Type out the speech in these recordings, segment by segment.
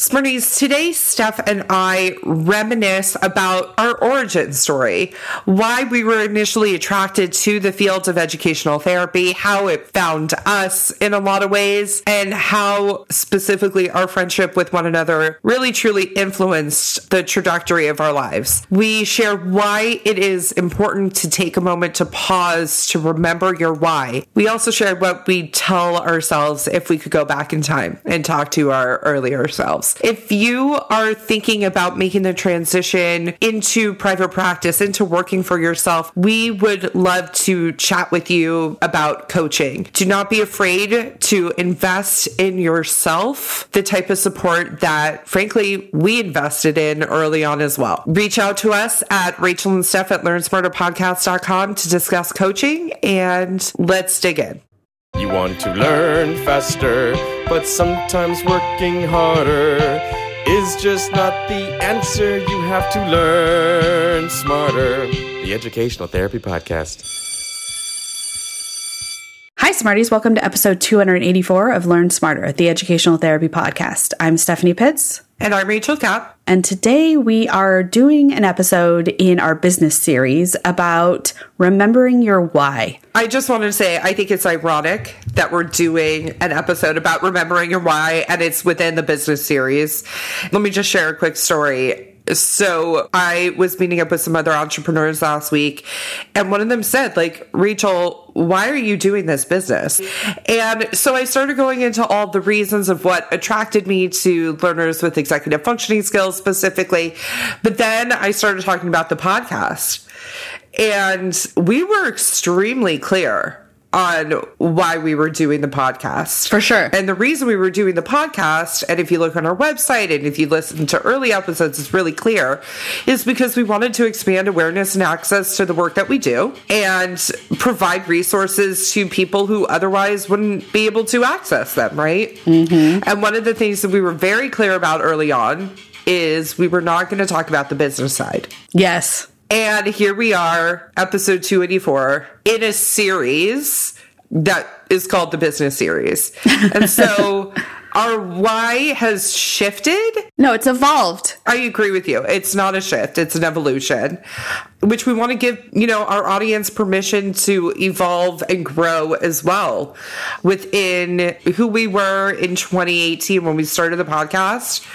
Smarties, today Steph and I reminisce about our origin story, why we were initially attracted to the field of educational therapy, how it found us in a lot of ways, and how specifically our friendship with one another really truly influenced the trajectory of our lives. We share why it is important to take a moment to pause to remember your why. We also shared what we tell ourselves if we could go back in time and talk to our earlier selves. If you are thinking about making the transition into private practice, into working for yourself, we would love to chat with you about coaching. Do not be afraid to invest in yourself, the type of support that, frankly, we invested in early on as well. Reach out to us at Rachel and Steph at LearnSmarterPodcast.com to discuss coaching and let's dig in. You want to learn faster, but sometimes working harder is just not the answer. You have to learn smarter. The Educational Therapy Podcast. Hi, Smarties. Welcome to episode 284 of Learn Smarter, the Educational Therapy Podcast. I'm Stephanie Pitts. And I'm Rachel Kapp. And today we are doing an episode in our business series about remembering your why. I just wanted to say, I think it's ironic that we're doing an episode about remembering your why and it's within the business series. Let me just share a quick story so I was meeting up with some other entrepreneurs last week, and one of them said, like, Rachel, why are you doing this business? And so I started going into all the reasons of what attracted me to learners with executive functioning skills specifically. But then I started talking about the podcast. And we were extremely clear on why we were doing the podcast. For sure. And the reason we were doing the podcast, and if you look on our website and if you listen to early episodes, it's really clear, is because we wanted to expand awareness and access to the work that we do and provide resources to people who otherwise wouldn't be able to access them, right? Mm-hmm. And one of the things that we were very clear about early on is we were not going to talk about the business side. Yes. And here we are, episode 284, in a series that is called the business series. And so our why has shifted. No, it's evolved. I agree with you. It's not a shift, it's an evolution, which we want to give, you know, our audience permission to evolve and grow as well within who we were in 2018 when we started the podcast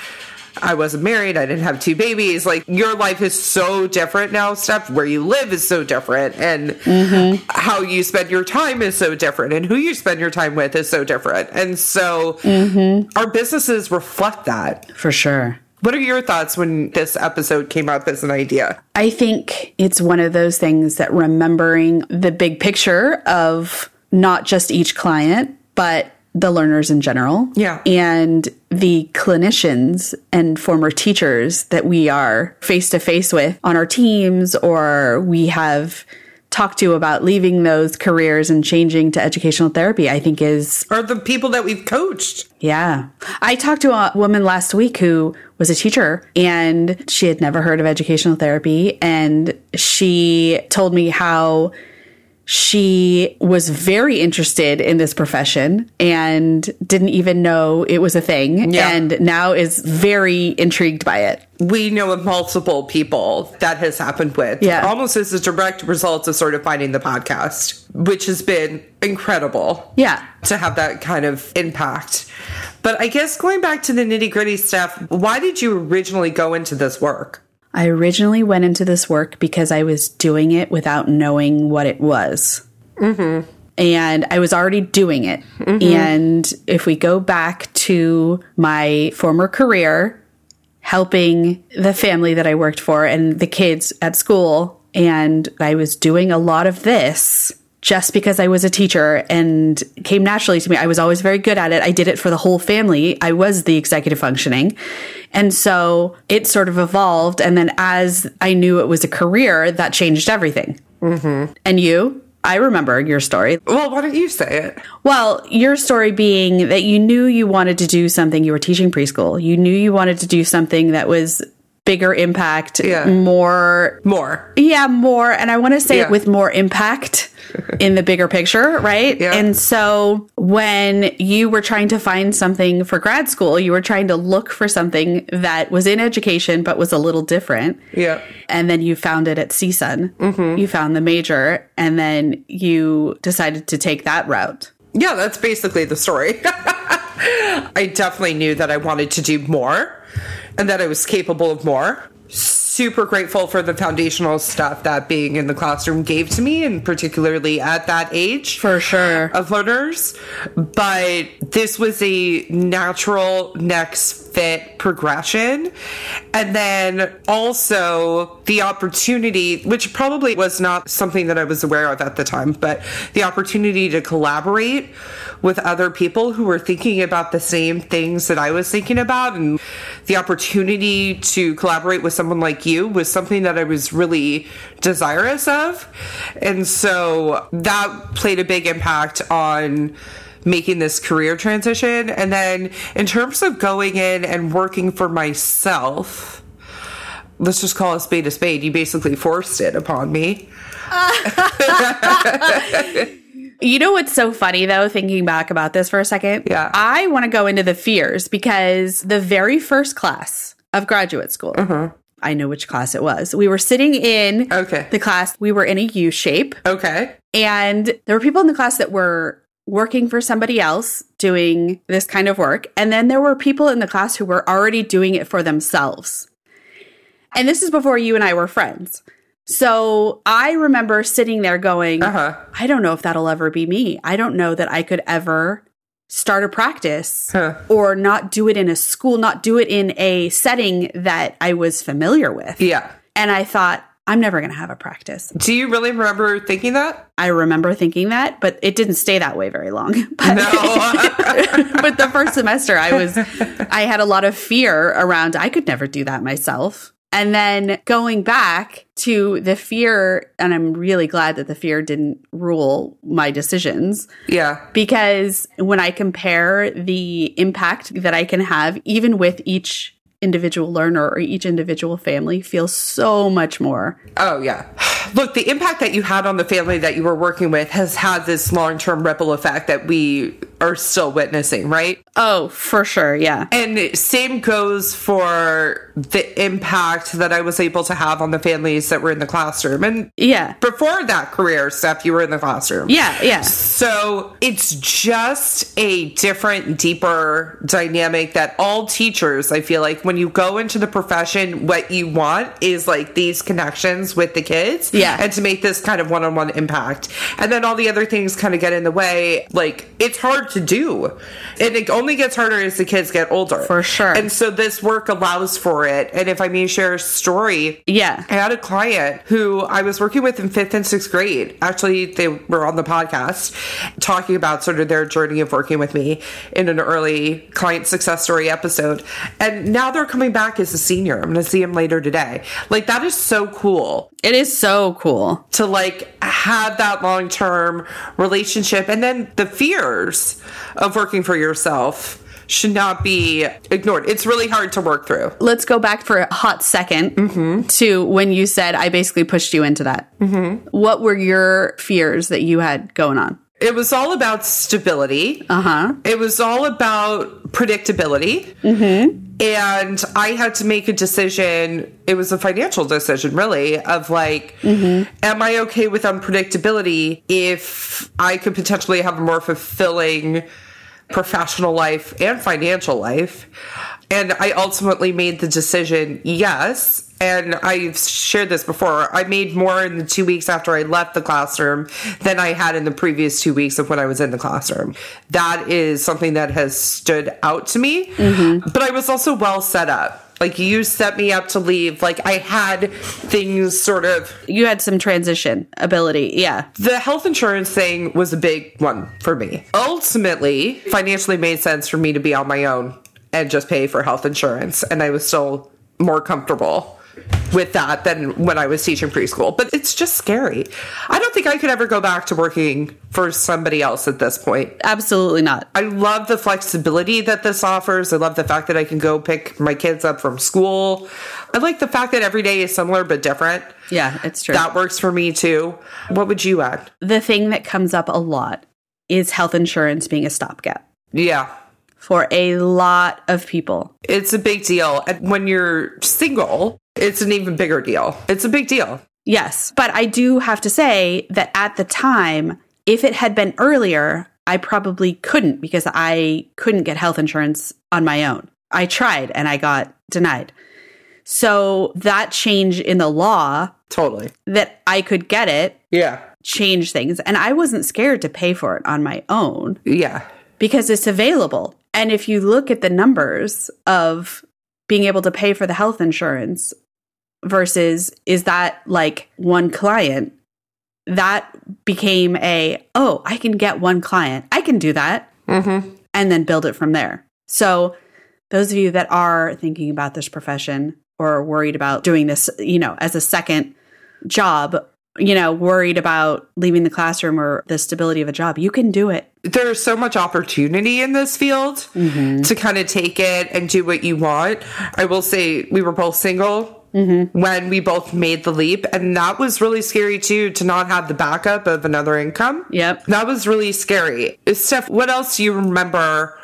I wasn't married. I didn't have two babies. Like your life is so different now, Steph. Where you live is so different, and mm-hmm. how you spend your time is so different, and who you spend your time with is so different. And so mm-hmm. our businesses reflect that for sure. What are your thoughts when this episode came up as an idea? I think it's one of those things that remembering the big picture of not just each client, but the learners in general. Yeah. And the clinicians and former teachers that we are face to face with on our teams or we have talked to about leaving those careers and changing to educational therapy, I think is. Are the people that we've coached. Yeah. I talked to a woman last week who was a teacher and she had never heard of educational therapy. And she told me how she was very interested in this profession and didn't even know it was a thing yeah. and now is very intrigued by it. We know of multiple people that has happened with. Yeah. Almost as a direct result of sort of finding the podcast, which has been incredible. Yeah. To have that kind of impact. But I guess going back to the nitty gritty stuff, why did you originally go into this work? I originally went into this work because I was doing it without knowing what it was. Mm-hmm. And I was already doing it. Mm-hmm. And if we go back to my former career, helping the family that I worked for and the kids at school, and I was doing a lot of this just because I was a teacher and came naturally to me. I was always very good at it. I did it for the whole family. I was the executive functioning. And so it sort of evolved. And then as I knew it was a career, that changed everything. Mm-hmm. And you? I remember your story. Well, why don't you say it? Well, your story being that you knew you wanted to do something, you were teaching preschool. You knew you wanted to do something that was bigger impact, Yeah. more More. yeah, more. And I want to say Yeah. it with more impact in the bigger picture, right? Yeah. And so when you were trying to find something for grad school, you were trying to look for something that was in education but was a little different. Yeah. And then you found it at CSUN. Mm-hmm. You found the major, and then you decided to take that route. Yeah, that's basically the story. I definitely knew that I wanted to do more and that I was capable of more. Super grateful for the foundational stuff that being in the classroom gave to me, and particularly at that age For sure. of learners. But this was a natural next fit progression. And then also the opportunity, which probably was not something that I was aware of at the time, but the opportunity to collaborate with other people who were thinking about the same things that I was thinking about. And the opportunity to collaborate with someone like you was something that I was really desirous of. And so that played a big impact on making this career transition. And then in terms of going in and working for myself, let's just call a spade a spade. You basically forced it upon me. You know what's so funny though, thinking back about this for a second? Yeah. I want to go into the fears because the very first class of graduate school, mm-hmm. I know which class it was. We were sitting in Okay. the class, we were in a U shape, Okay. and there were people in the class that were working for somebody else doing this kind of work. And then there were people in the class who were already doing it for themselves. And this is before you and I were friends. So I remember sitting there going, Uh-huh. I don't know if that'll ever be me. I don't know that I could ever start a practice Huh. or not do it in a school, not do it in a setting that I was familiar with. Yeah. And I thought, I'm never going to have a practice. Do you really remember thinking that? I remember thinking that, but it didn't stay that way very long. But, No. but the first semester, I was, I had a lot of fear around, I could never do that myself. And then going back to the fear, and I'm really glad that the fear didn't rule my decisions yeah. because when I compare the impact that I can have, even with each individual learner or each individual family, feels so much more. Oh, yeah. Look, the impact that you had on the family that you were working with has had this long term ripple effect that we are still witnessing, right? Oh, for sure. Yeah. And same goes for the impact that I was able to have on the families that were in the classroom. And Yeah. before that career stuff, you were in the classroom. Yeah. Yeah. So it's just a different, deeper dynamic that all teachers, I feel like, when you go into the profession, what you want is like these connections with the kids. Yeah. And to make this kind of one on one impact. And then all the other things kind of get in the way. Like, it's hard to do. And it only gets harder as the kids get older. For sure. And so this work allows for it. And if I may share a story, Yeah. I had a client who I was working with in fifth and sixth grade. Actually, they were on the podcast talking about sort of their journey of working with me in an early client success story episode. And now they're coming back as a senior. I'm going to see him later today. Like, that is so cool It is so cool. to like have that long term relationship. And then the fears of working for yourself should not be ignored. It's really hard to work through. Let's go back for a hot 2nd to when you said I basically pushed you into that. Mm-hmm. What were your fears that you had going on? It was all about stability. Uh huh. It was all about predictability. Mm-hmm. And I had to make a decision. It was a financial decision, really, of like, am I okay with unpredictability if I could potentially have a more fulfilling professional life and financial life? And I ultimately made the decision yes. And I've shared this before. I made more in the two weeks after I left the classroom than I had in the previous two weeks of when I was in the classroom. That is something that has stood out to me. Mm-hmm. But I was also well set up. Like you set me up to leave. Like I had things sort of You had some transition ability. Yeah. the health insurance thing was a big one for me. Ultimately, financially made sense for me to be on my own and just pay for health insurance. And I was still more comfortable with that than when I was teaching preschool. But it's just scary. I don't think I could ever go back to working for somebody else at this point. Absolutely not. I love the flexibility that this offers. I love the fact that I can go pick my kids up from school. I like the fact that every day is similar but different. Yeah, it's true. That works for me too. What would you add? the thing that comes up a lot is health insurance being a stopgap Yeah. for a lot of people. It's a big deal. And when you're single, it's an even bigger deal. It's a big deal. Yes. But I do have to say that at the time, if it had been earlier, I probably couldn't because I couldn't get health insurance on my own. I tried and I got denied. So that change in the law Totally. that I could get it Yeah. change things. And I wasn't scared to pay for it on my own Yeah. because it's available. And if you look at the numbers of being able to pay for the health insurance versus is that like one client, that became a, oh, I can get one client. I can do that. Mm-hmm. And then build it from there. So, those of you that are thinking about this profession or worried about doing this, you know, as a second job, you know, worried about leaving the classroom or the stability of a job, you can do it. There's so much opportunity in this field to kind of take it and do what you want. I will say we were both single Mm-hmm. when we both made the leap, and that was really scary too to not have the backup of another income. Yep. That was really scary. Steph, what else do you remember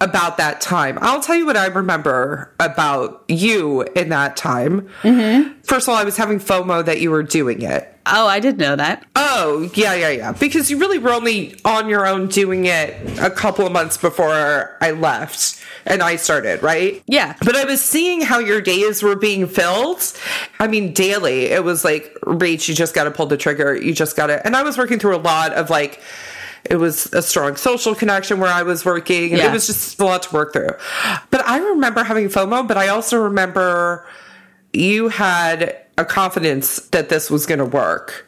about that time? I'll tell you what I remember about you in that time. Mm-hmm. First of all, I was having FOMO that you were doing it. Oh, I did know that. Oh, yeah, yeah, yeah. Because you really were only on your own doing it a couple of months before I left and I started, right? Yeah. But I was seeing how your days were being filled. I mean, daily. It was like, Rach, you just got to pull the trigger. You just got to. And I was working through a lot of like, it was a strong social connection where I was working. And Yeah. it was just a lot to work through. But I remember having FOMO, but I also remember you had a confidence that this was going to work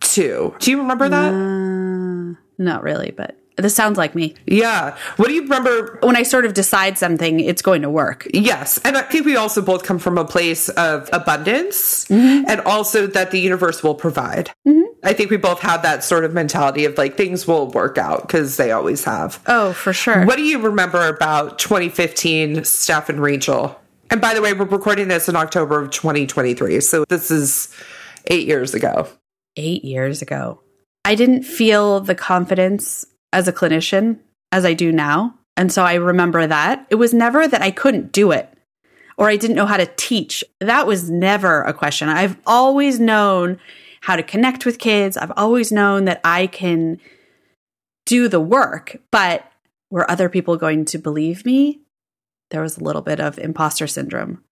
too. Do you remember that? Mm, not really, but this sounds like me. Yeah. What do you remember? When I sort of decide something, it's going to work. Yes. And I think we also both come from a place of abundance mm-hmm. and also that the universe will provide. Mm-hmm. I think we both have that sort of mentality of like things will work out because they always have. Oh, for sure. What do you remember about 2015, Steph and Rachel? And by the way, we're recording this in October of 2023. So this is eight years ago. Eight years ago. I didn't feel the confidence as a clinician as I do now. And so I remember that. It was never that I couldn't do it or I didn't know how to teach. That was never a question. I've always known how to connect with kids. I've always known that I can do the work, but were other people going to believe me? There was a little bit of imposter syndrome,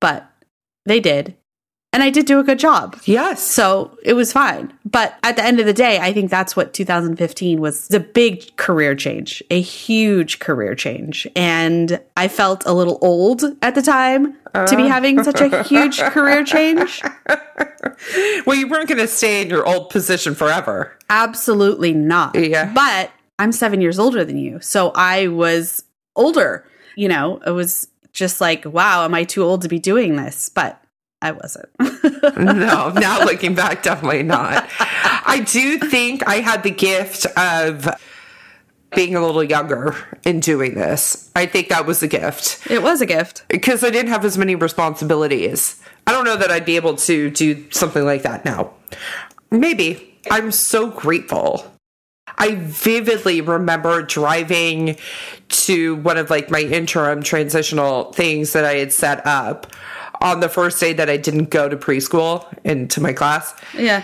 but they did. And I did do a good job. Yes. So it was fine. But at the end of the day, I think that's what 2015 was the big career change, a huge career change. And I felt a little old at the time to be uh. having such a huge career change. Well, you weren't going to stay in your old position forever. Absolutely not. Yeah. But I'm seven years older than you. So I was older. You know, it was just like, wow, am I too old to be doing this? But I wasn't. no, now looking back, definitely not. I do think I had the gift of being a little younger in doing this. I think that was a gift it was a gift. because I didn't have as many responsibilities. I don't know that I'd be able to do something like that now. Maybe. I'm so grateful. I vividly remember driving to one of like my interim transitional things that I had set up on the first day that I didn't go to preschool into my class. Yeah.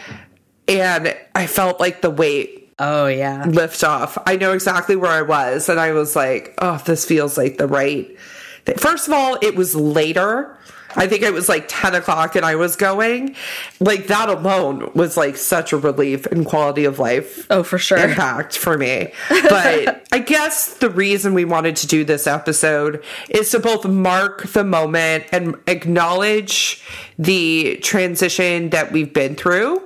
And I felt like the weight Oh, yeah. lift off. I know exactly where I was. And I was like, oh, this feels like the right. thing. First of all, it was later. I think it was like 10 o'clock and I was going. Like that alone was like such a relief and quality of life Oh, for sure. impact for me. But I guess the reason we wanted to do this episode is to both mark the moment and acknowledge the transition that we've been through.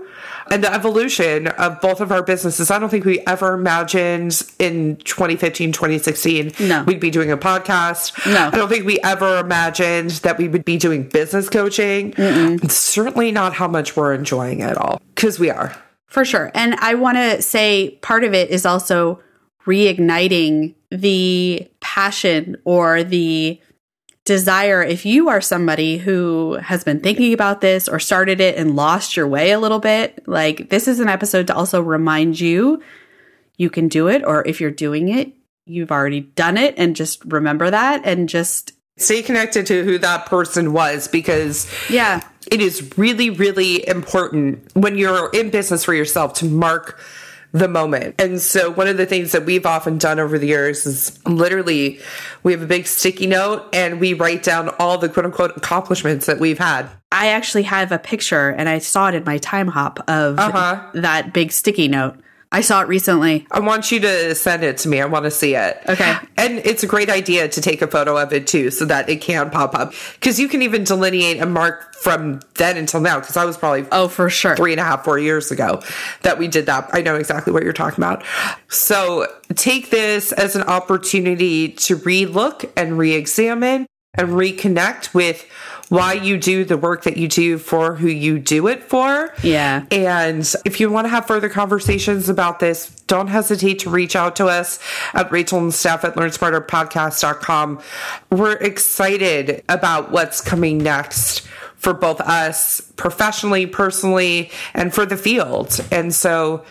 And the evolution of both of our businesses. I don't think we ever imagined in 2015, 2016 No. we'd be doing a podcast. No. I don't think we ever imagined that we would be doing business coaching. Certainly not how much we're enjoying it all because we are. For sure. And I want to say part of it is also reigniting the passion or the desire. If you are somebody who has been thinking about this or started it and lost your way a little bit, like this is an episode to also remind you you can do it. Or if you're doing it, you've already done it and just remember that and just, Stay connected to who that person was because yeah. it is really, really important when you're in business for yourself to mark the moment. And so, one of the things that we've often done over the years is literally we have a big sticky note and we write down all the quote unquote accomplishments that we've had. I actually have a picture and I saw it in my time hop of Uh-huh. that big sticky note. I saw it recently. I want you to send it to me. I want to see it. Okay. And it's a great idea to take a photo of it too so that it can pop up. Because you can even delineate a mark from then until now. Because I was probably Oh, for sure. three and a half, four years ago that we did that. I know exactly what you're talking about. So take this as an opportunity to relook and re examine and reconnect with why you do the work that you do for who you do it for. Yeah. And if you want to have further conversations about this, don't hesitate to reach out to us at Rachel and Steph at learnsmarterpodcast.com. We're excited about what's coming next for both us professionally, personally, and for the field. And so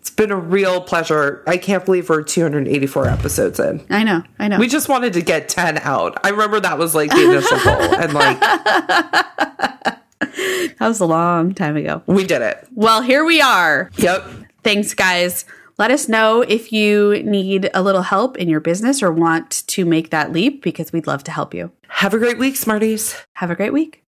it's been a real pleasure. I can't believe we're 284 episodes in. I know. I know. We just wanted to get 10 out. I remember that was like the initial goal. And like, that was a long time ago. we did it. Well, here we are. Yep. Thanks, guys. Let us know if you need a little help in your business or want to make that leap because we'd love to help you. Have a great week, Smarties. Have a great week.